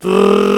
Brrr.